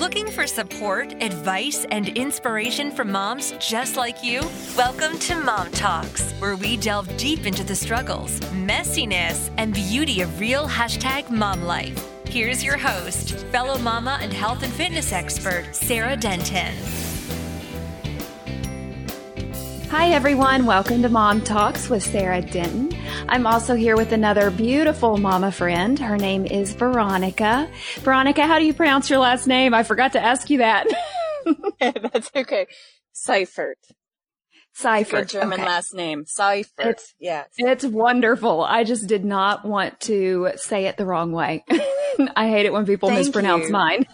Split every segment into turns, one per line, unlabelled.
Looking for support, advice, and inspiration from moms just like you? Welcome to Mom Talks, where we delve deep into the struggles, messiness, and beauty of real hashtag mom life. Here's your host, fellow mama and health and fitness expert, Sarah Denton.
Hi, everyone. Welcome to Mom Talks with Sarah Denton. I'm also here with another beautiful mama friend. Her name is Veronica. Veronica, how do you pronounce your last name? I forgot to ask you that.
That's okay. Seifert.
Seifert.
German
okay.
last name. Seifert.
It's,
yes.
It's wonderful. I just did not want to say it the wrong way. I hate it when people
Thank
mispronounce
you.
mine.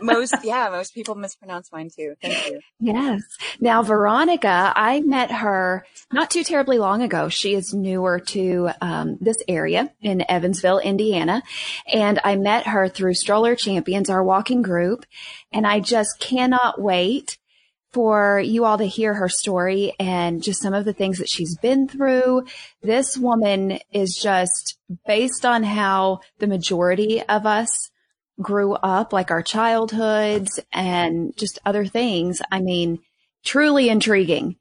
Most, yeah, most people mispronounce mine too. Thank you.
Yes. Now, Veronica, I met her not too terribly long ago. She is newer to um, this area in Evansville, Indiana. And I met her through Stroller Champions, our walking group. And I just cannot wait for you all to hear her story and just some of the things that she's been through. This woman is just based on how the majority of us grew up, like our childhoods and just other things. I mean, truly intriguing.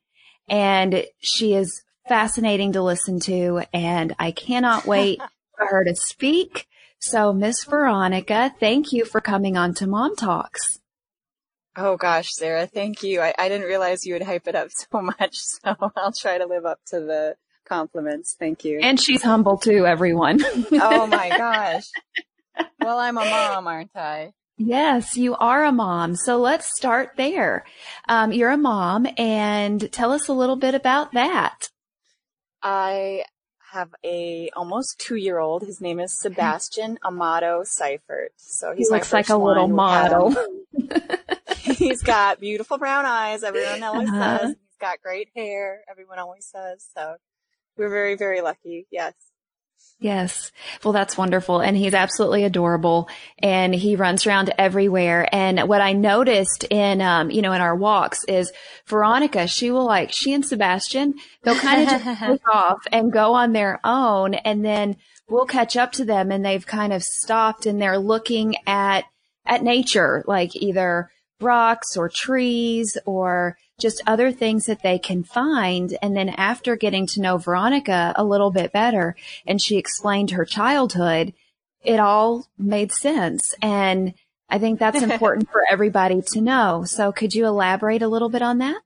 And she is fascinating to listen to. And I cannot wait for her to speak. So Miss Veronica, thank you for coming on to Mom Talks.
Oh gosh, Sarah, thank you. I, I didn't realize you would hype it up so much, so I'll try to live up to the compliments. Thank you.
And she's humble too, everyone.
oh my gosh. Well, I'm a mom, aren't I?
Yes, you are a mom. So let's start there. Um, you're a mom and tell us a little bit about that.
I have a almost two year old. His name is Sebastian Amato Seifert. So
He
he's my
looks like a little model.
he's got beautiful brown eyes. Everyone always
Uh-huh.
says he's got great hair. Everyone always says so. We're very, very lucky. Yes.
Yes. Well, that's wonderful. And he's absolutely adorable and he runs around everywhere. And what I noticed in, um, you know, in our walks is Veronica, she will like, she and Sebastian, they'll kind of just off and go on their own. And then we'll catch up to them and they've kind of stopped and they're looking at, at nature, like either rocks or trees or just other things that they can find. And then after getting to know Veronica a little bit better and she explained her childhood, it all made sense. And I think that's important for everybody to know. So could you elaborate a little bit on that?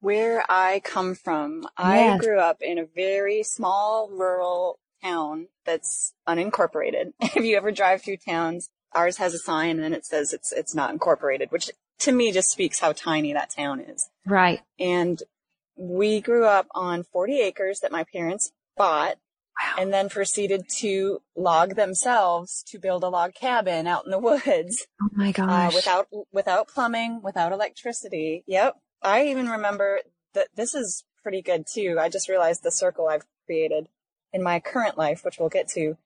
Where I come from, I grew up in a very small rural town that's unincorporated. if you ever drive through towns, ours has a sign and it says it's, it's not incorporated, which to me just speaks how tiny that town is.
Right.
And we grew up on 40 acres that my parents bought
Wow.
and then proceeded to log themselves to build a log cabin out in the woods
Oh my
uh,
gosh.
without without plumbing, without electricity. Yep. I even remember that this is pretty good too. I just realized the circle I've created in my current life, which we'll get to.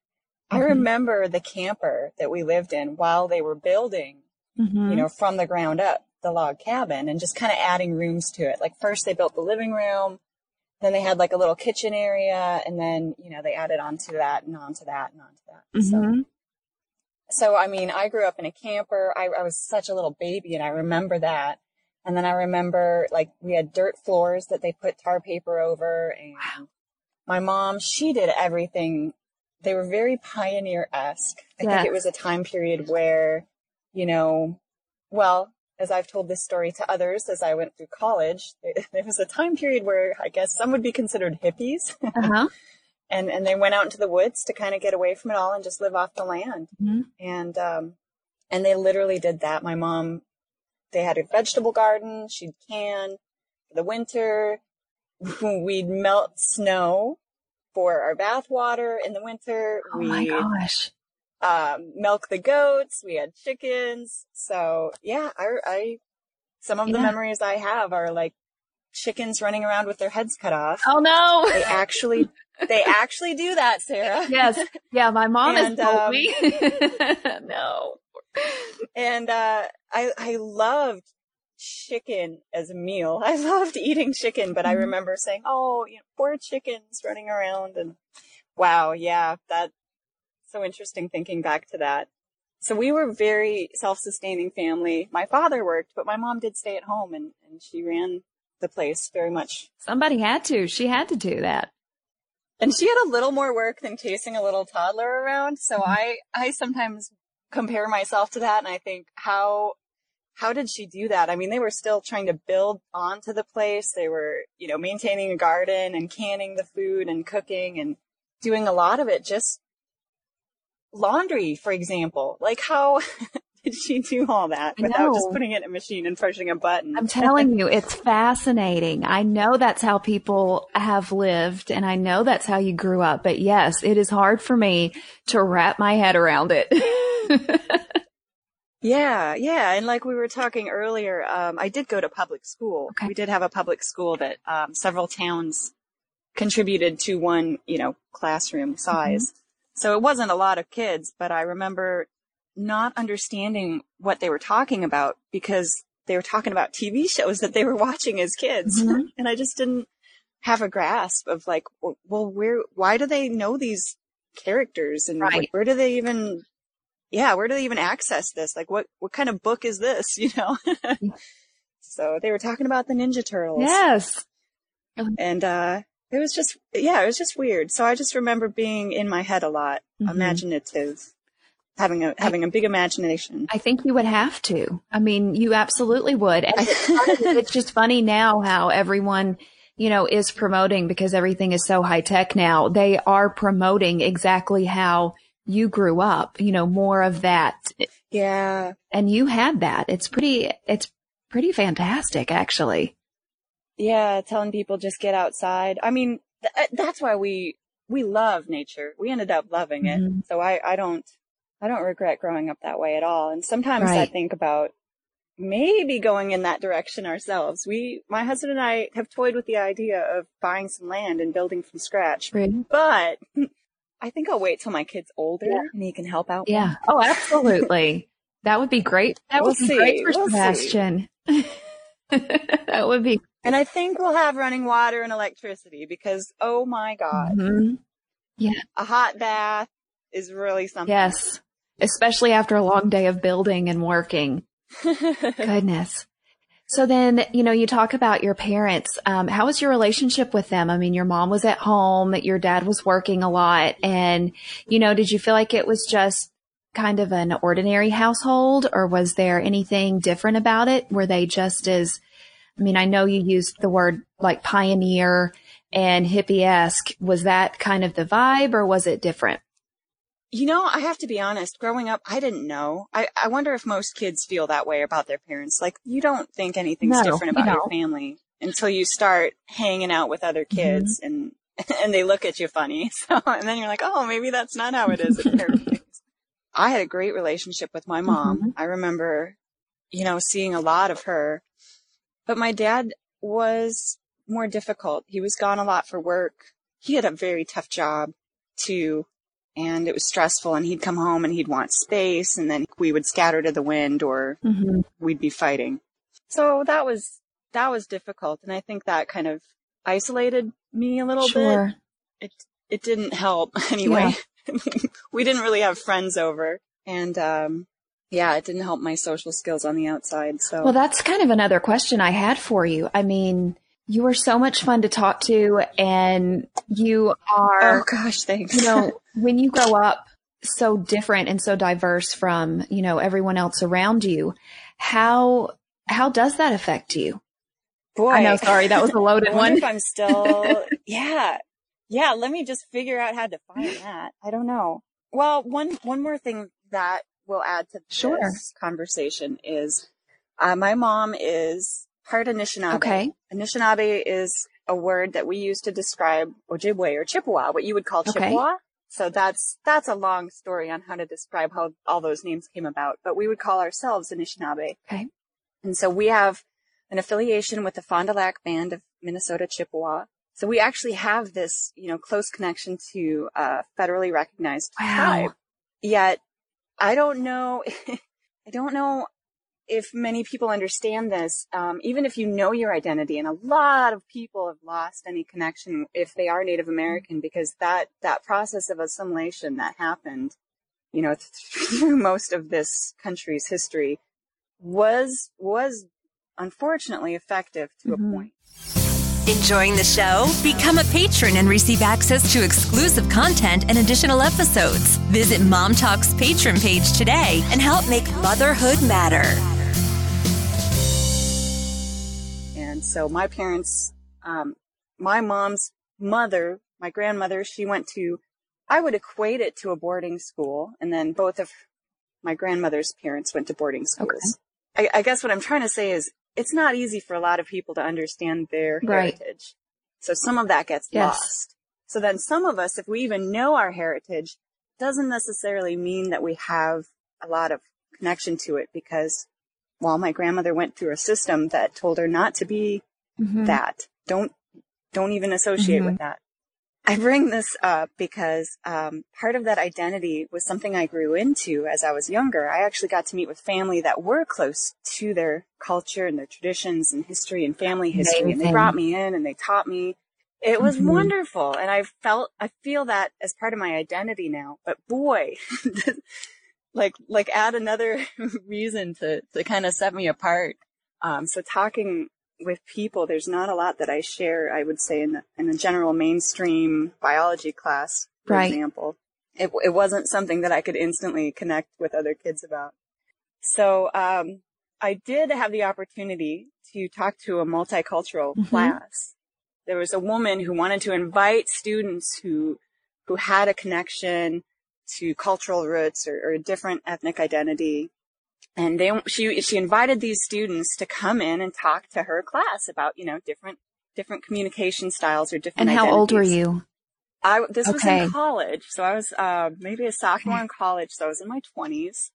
I
Mhm.
remember the camper that we lived in while they were building,
Mhm.
you know, from the ground up, the log cabin and just kind of adding rooms to it. Like first they built the living room, then they had like a little kitchen area and then, you know, they added onto that and onto that and onto that. So
Mhm.
so, I mean, I grew up in a camper. I, I was such a little baby and I remember that. And then I remember like we had dirt floors that they put tar paper over and my mom, she did everything. They were very pioneer-esque. I
Yes.
think it was a time period where, you know, well, as I've told this story to others as I went through college, there was a time period where I guess some would be considered hippies
Uh-huh.
and, and they went out into the woods to kind of get away from it all and just live off the land
Mhm.
and um and they literally did that my mom they had a vegetable garden she'd can for the winter we'd melt snow for our bath water in the winter
Oh my
we'd
gosh.
Um, milk the goats we had chickens so yeah i i some of the memories i have are like chickens running around with their heads cut off
Oh no.
they actually they actually do that sarah
yes. Yeah. My mom has
And,
told
um,
me. no.
and uh, I I loved chicken as a meal. I loved eating chicken, but I
Mhm.
remember saying, "Oh, you know, poor chickens running around," and wow, yeah, that so interesting thinking back to that. So we were very self-sustaining family. My father worked, but my mom did stay at home and, and she ran the place very much.
Somebody had to. She had to do that.
And she had a little more work than chasing a little toddler around. So
Mm-hmm.
I, I sometimes compare myself to that and I think how, how did she do that? I mean, they were still trying to build onto the place. They were, you know, maintaining a garden and canning the food and cooking and doing a lot of it just laundry, for example. Like how did she do all that without just putting it in a machine and pushing a button?
I'm telling you, it's fascinating. I know that's how people have lived and I know that's how you grew up. But yes, it is hard for me to wrap my head around it.
Yeah, yeah. And like we were talking earlier, um, I did go to public school.
Okay.
We did have a public school that um, several towns contributed to one, you know, classroom size. So it wasn't a lot of kids, but I remember not understanding what they were talking about because they were talking about TV shows that they were watching as kids.
Mhm.
and I just didn't have a grasp of like, well, where, why do they know these characters and
Right.
like, where do they even, yeah, where do they even access this? Like, what, what kind of book is this? You know? so they were talking about the Ninja Turtles
yes.
and, uh, it was just, yeah, it was just weird. So I just remember being in my head a lot,
Mhm.
imaginative, having a, having a big imagination.
I think you would have to. I mean, you absolutely would. And it's just funny now how everyone, you know, is promoting because everything is so high tech now. They are promoting exactly how you grew up, you know, more of that.
Yeah.
And you had that. It's pretty, it's pretty fantastic, actually.
Yeah. Telling people just get outside. I mean, th- that's why we, we love nature. We ended up loving it.
Mhm.
So I, I don't, I don't regret growing up that way at all. And sometimes I think about maybe going in that direction ourselves. We, my husband and I have toyed with the idea of buying some land and building from scratch, but I think I'll wait till my kid's older
Yeah.
and he can help out.
Yeah. Oh, absolutely. that would be great. That
We'll
would be
see.
great for
We'll.
Sebastian. that would be.
And I think we'll have running water and electricity because, oh my God,
Mhm.
a hot bath is really something.
Yes. Especially after a long day of building and working. Goodness. So then, you know, you talk about your parents. Um, how was your relationship with them? I mean, your mom was at home, your dad was working a lot. And, you know, did you feel like it was just kind of an ordinary household or was there anything different about it? Were they just as, I mean, I know you used the word like pioneer and hippie-esque. Was that kind of the vibe or was it different?
You know, I have to be honest, growing up, I didn't know. I, I wonder if most kids feel that way about their parents. Like, you don't think anything's
No,
different
you
about your family until you start hanging out with other mm-hmm. kids and, and they look at you funny. So, and then you're like, oh, maybe that's not how it is. I had a great relationship with my mom. Mm-hmm. I remember, you know, seeing a lot of her, but my dad was more difficult. He was gone a lot for work. He had a very tough job too and it was stressful and he'd come home and he'd want space and then we would scatter to the wind or
Mm-hmm.
we'd be fighting. So that was that was difficult and I think that kind of isolated me a little
Sure.
bit. It it didn't help anyway. we didn't really have friends over and um yeah, it didn't help my social skills on the outside. So
Well, that's kind of another question I had for you. I mean, you were so much fun to talk to and you are.
oh gosh, thanks.
you know, when you grow up so different and so diverse from, you know, everyone else around you, how, how does that affect you?
Boy,
I know, sorry, that was a loaded
I
one.
if I'm still, yeah, yeah. Let me just figure out how to find that. I don't know. Well, one one more thing that will add to
Sure.
this conversation is, uh, my mom is part Anishinaabe.
Okay.
Anishinaabe is a word that we use to describe Ojibwe or Chippewa, what you would call
Okay.
Chippewa. So that's that's a long story on how to describe how all those names came about. But we would call ourselves Anishinaabe.
Okay.
And so we have an affiliation with the Fond du Lac Band of Minnesota Chippewa. So we actually have this, you know, close connection to a federally recognized
Wow.
tribe. Yet I don't know, I don't know if many people understand this. Um, even if you know your identity, and a lot of people have lost any connection if they are Native American because that that process of assimilation that happened you know, through most of this country's history was, was unfortunately effective to mm-hmm. a point.
Enjoying the show? Become a patron and receive access to exclusive content and additional episodes. Visit Mom Talk's patron page today and help make motherhood matter.
And so my parents, um, my mom's mother, my grandmother, she went to, I would equate it to a boarding school. And then both of my grandmother's parents went to boarding schools. Okay. I, I guess what I'm trying to say is it's not easy for a lot of people to understand their right. heritage. So some of that gets yes. lost. So then some of us, if we even know our heritage, doesn't necessarily mean that we have a lot of connection to it because, well, my grandmother went through a system that told her not to be mm-hmm. that. Don't, don't even associate mm-hmm. with that. I bring this up because um, part of that identity was something I grew into as I was younger. I actually got to meet with family that were close to their culture and their traditions and history and family history, Amazing. and they brought me in and they taught me. It was mm-hmm. wonderful, and I felt I feel that as part of my identity now. But boy, like like add another reason to to kind of set me apart. Um, so talking with people, there's not a lot that I share, I would say, in the, in the general mainstream biology class, for right. example. It, it wasn't something that I could instantly connect with other kids about. So, um, I did have the opportunity to talk to a multicultural mm-hmm. class. There was a woman who wanted to invite students who, who had a connection to cultural roots or, or a different ethnic identity and they she she invited these students to come in and talk to her class about you know different different communication styles or different.
And how old were you?
I this okay. was in college, so I was uh, maybe a sophomore in college, so I was in my twenties,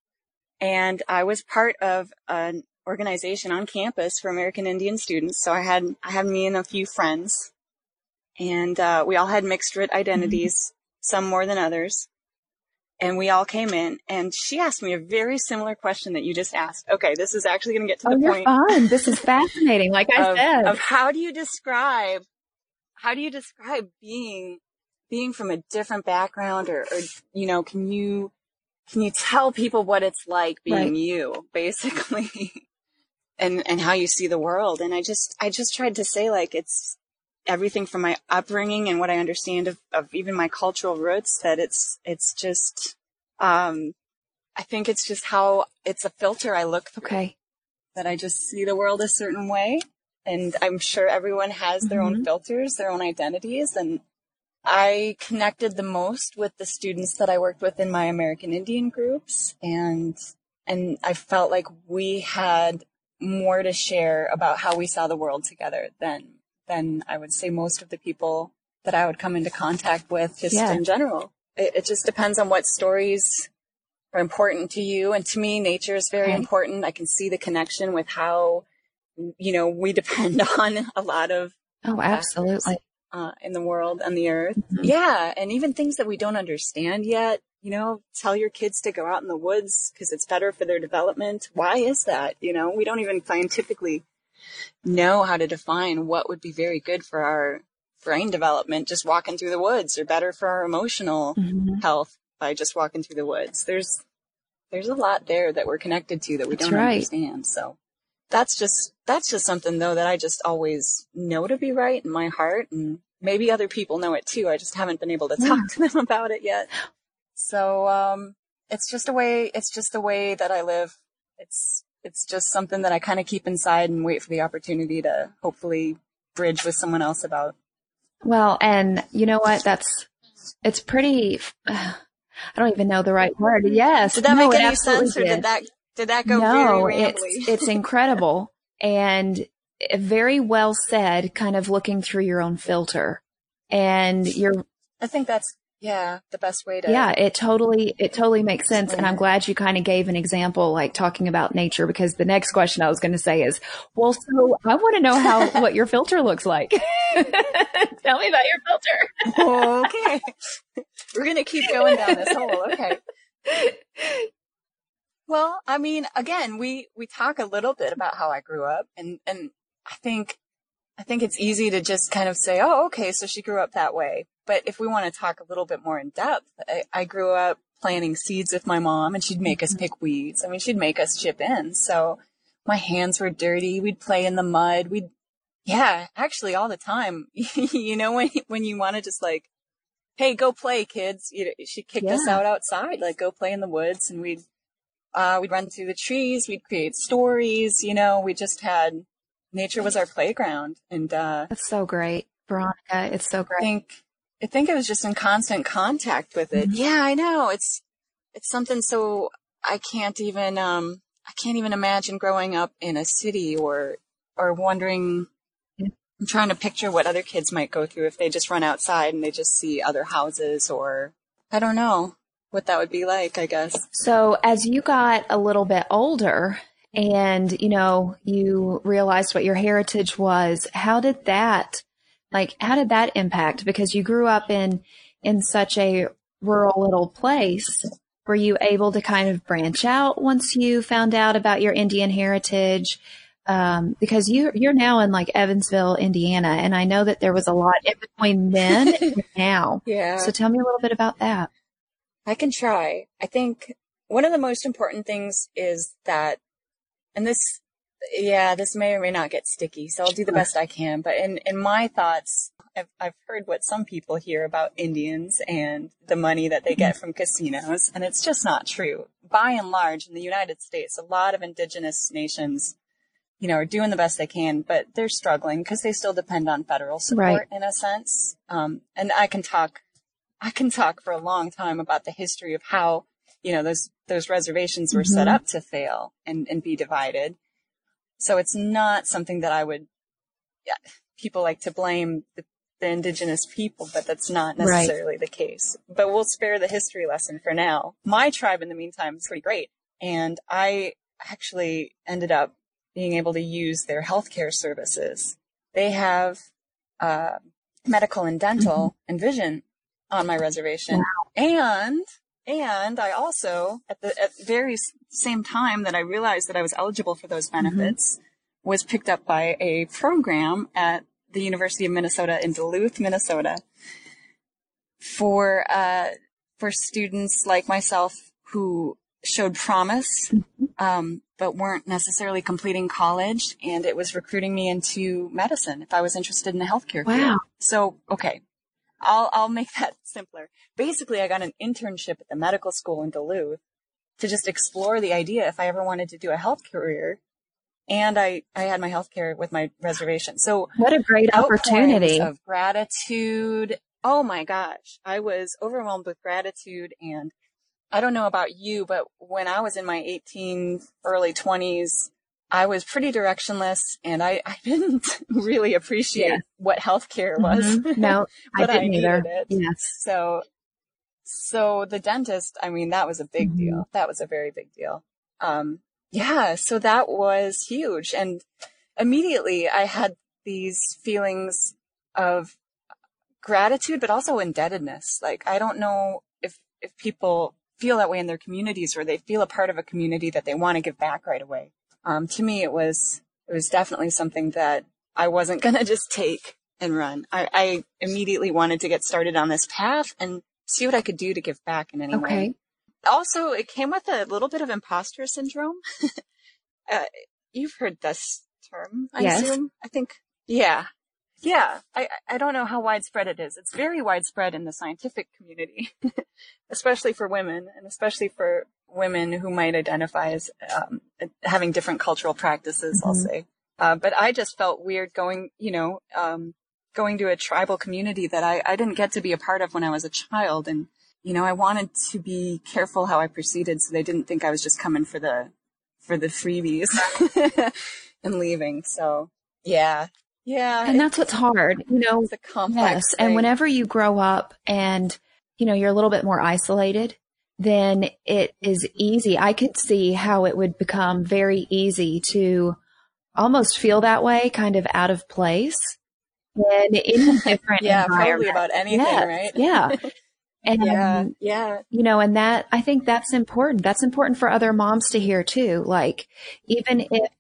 and I was part of an organization on campus for American Indian students. So I had I had me and a few friends, and uh, we all had mixed identities, mm-hmm. some more than others and we all came in and she asked me a very similar question that you just asked. Okay, this is actually going to get to
oh,
the point.
Fine. This is fascinating. Like I
of,
said,
of how do you describe, how do you describe being, being from a different background or, or you know, can you, can you tell people what it's like being right. you, basically, and, and how you see the world? And I just, I just tried to say like, it's, everything from my upbringing and what I understand of, of even my cultural roots that it's, it's just, um, I think it's just how it's a filter I look through.
Okay.
That I just see the world a certain way. And I'm sure everyone has their mm-hmm. own filters, their own identities. And I connected the most with the students that I worked with in my American Indian groups. And, and I felt like we had more to share about how we saw the world together than than I would say most of the people that I would come into contact with just yeah. in general. It, it, just depends on what stories are important to you. And to me, nature is very important. I can see the connection with how, you know, we depend on a lot of.
Oh, absolutely.
Uh, in the world and the earth. Mm-hmm. Yeah. And even things that we don't understand yet, you know, tell your kids to go out in the woods because it's better for their development. Why is that? You know, we don't even scientifically know how to define what would be very good for our brain development just walking through the woods or better for our emotional mm-hmm. health by just walking through the woods. There's there's a lot there that we're connected to that we that's don't right. understand. So that's just that's just something though that I just always know to be right in my heart and maybe other people know it too. I just haven't been able to talk yeah. to them about it yet. So um it's just a way it's just a way that I live. It's it's just something that I kind of keep inside and wait for the opportunity to hopefully bridge with someone else about.
Well, and you know what? That's, it's pretty, uh, I don't even know the right word. Yes.
Did that no, make any sense or did that, did that go no, very
it's, it's incredible and very well said, kind of looking through your own filter and you're,
I think that's yeah, the best way to.
Yeah, it totally, it totally makes sense. And I'm glad you kind of gave an example, like talking about nature, because the next question I was going to say is, well, so I want to know how, what your filter looks like. Tell me about your
filter. Oh, okay. We're going to keep going down this hole. Okay. Well, I mean, again, we, we talk a little bit about how I grew up and, and I think, I think it's easy to just kind of say, oh, okay, so she grew up that way. But if we want to talk a little bit more in depth, I, I grew up planting seeds with my mom and she'd make us pick weeds. I mean, she'd make us chip in. So my hands were dirty. We'd play in the mud. We'd, yeah, actually all the time. you know, when, when you want to just like, Hey, go play kids. You know, she kicked yeah. us out outside, like go play in the woods and we'd, uh, we'd run through the trees. We'd create stories. You know, we just had nature was our playground and, uh,
that's so great. Veronica, it's so great.
I think, I think I was just in constant contact with it. Yeah, I know. It's, it's something so I can't even, um, I can't even imagine growing up in a city or, or wondering, I'm trying to picture what other kids might go through if they just run outside and they just see other houses or I don't know what that would be like, I guess.
So as you got a little bit older and, you know, you realized what your heritage was, how did that like, how did that impact? Because you grew up in, in such a rural little place. Were you able to kind of branch out once you found out about your Indian heritage? Um, because you, you're now in like Evansville, Indiana, and I know that there was a lot in between then and now.
Yeah.
So tell me a little bit about that.
I can try. I think one of the most important things is that, and this yeah, this may or may not get sticky, so I'll do the best I can. But in, in my thoughts, I've, I've heard what some people hear about Indians and the money that they get from casinos, and it's just not true. By and large, in the United States, a lot of indigenous nations, you know, are doing the best they can, but they're struggling because they still depend on federal support right. in a sense. Um, and I can talk, I can talk for a long time about the history of how, you know, those, those reservations were mm-hmm. set up to fail and, and be divided. So it's not something that I would, yeah, people like to blame the, the indigenous people, but that's not necessarily right. the case. But we'll spare the history lesson for now. My tribe in the meantime is pretty great. And I actually ended up being able to use their healthcare services. They have, uh, medical and dental mm-hmm. and vision on my reservation. Wow. And and I also, at the at very same time that I realized that I was eligible for those mm-hmm. benefits, mm-hmm. was picked up by a program at the University of Minnesota in Duluth, Minnesota, for uh, for students like myself who showed promise, mm-hmm. um, but weren't necessarily completing college, and it was recruiting me into medicine if I was interested in the healthcare
wow.
field. So, okay, I'll, I'll make that simpler. Basically, I got an internship at the medical school in Duluth to just explore the idea if I ever wanted to do a health career. And I, I had my health care with my reservation. So
what a great opportunity
of gratitude. Oh my gosh. I was overwhelmed with gratitude and I don't know about you, but when I was in my 18, early 20s, I was pretty directionless and I, I didn't really appreciate yeah. what healthcare was.
Mm-hmm. No,
but
I didn't
I
either.
It.
Yes.
So, so the dentist, I mean, that was a big mm-hmm. deal. That was a very big deal. Um, yeah, so that was huge. And immediately I had these feelings of gratitude, but also indebtedness. Like, I don't know if, if people feel that way in their communities or they feel a part of a community that they want to give back right away um, to me, it was, it was definitely something that I wasn't going to just take and run. I, I, immediately wanted to get started on this path and see what I could do to give back in any okay. way. Also, it came with a little bit of imposter syndrome. uh, you've heard this term, I yes. assume. I think, yeah. Yeah, I, I don't know how widespread it is. It's very widespread in the scientific community, especially for women and especially for women who might identify as um, having different cultural practices, mm-hmm. I'll say. Uh, but I just felt weird going, you know, um, going to a tribal community that I, I didn't get to be a part of when I was a child. And, you know, I wanted to be careful how I proceeded so they didn't think I was just coming for the, for the freebies and leaving. So yeah. Yeah.
And that's what's hard, you know.
It's a complex. Yes.
Thing. And whenever you grow up and, you know, you're a little bit more isolated, then it is easy. I could see how it would become very easy to almost feel that way, kind of out of place in any different
yeah, probably about anything,
yes,
right?
yeah. And,
yeah, um, yeah.
You know, and that, I think that's important. That's important for other moms to hear too. Like, even if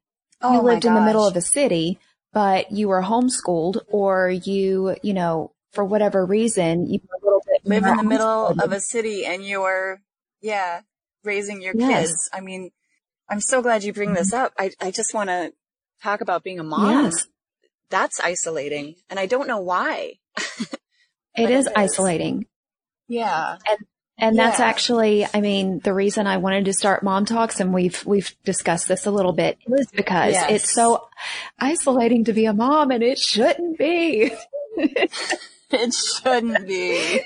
oh you lived in the middle of a city, but you were homeschooled or you, you know, for whatever reason, you were a little bit
live in the middle of a city and you're yeah, raising your
Yes.
kids. I mean, I'm so glad you bring this mm-hmm. up. I, I just want to talk about being a mom.
Yes.
That's isolating. And I don't know why.
It is
it is.
isolating.
Yeah.
And that's
Yeah.
actually, I mean, the reason I wanted to start mom talks and we've, we've discussed this a little bit is because
Yes.
it's so isolating to be a mom and it shouldn't be.
It shouldn't be.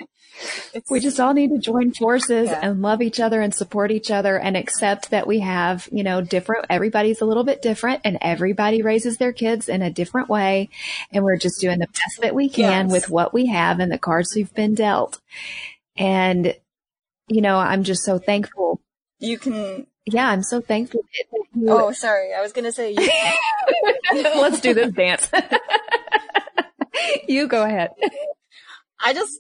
We just all need to join forces
Yeah.
and love each other and support each other and accept that we have, you know, different, everybody's a little bit different and everybody raises their kids in a different way. And we're just doing the best that we can
Yes.
with what we have and the cards we've been dealt. And, you know, I'm just so thankful.
you can,
Yeah, I'm so thankful. that you-
oh, sorry. I was going to say, you,
Let's do this dance. you go ahead.
I just,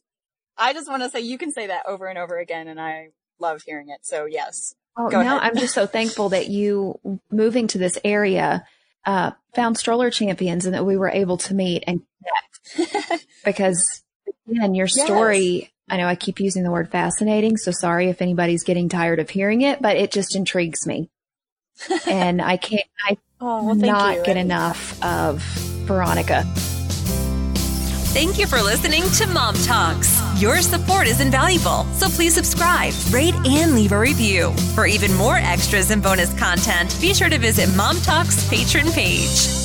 I just want to say you can say that over and over again. And I love hearing it. So yes.
Oh,
Go
no,
ahead.
I'm just so thankful that you moving to this area uh, found stroller champions and that we were able to meet and connect. because again, your
Yes.
story, I know I keep using the word fascinating, so sorry if anybody's getting tired of hearing it, but it just intrigues me. and I can't, I
Oh, well,
not
you.
get enough of Veronica.
Thank you for listening to Mom Talks. Your support is invaluable, so please subscribe, rate, and leave a review. For even more extras and bonus content, be sure to visit Mom Talks patron page.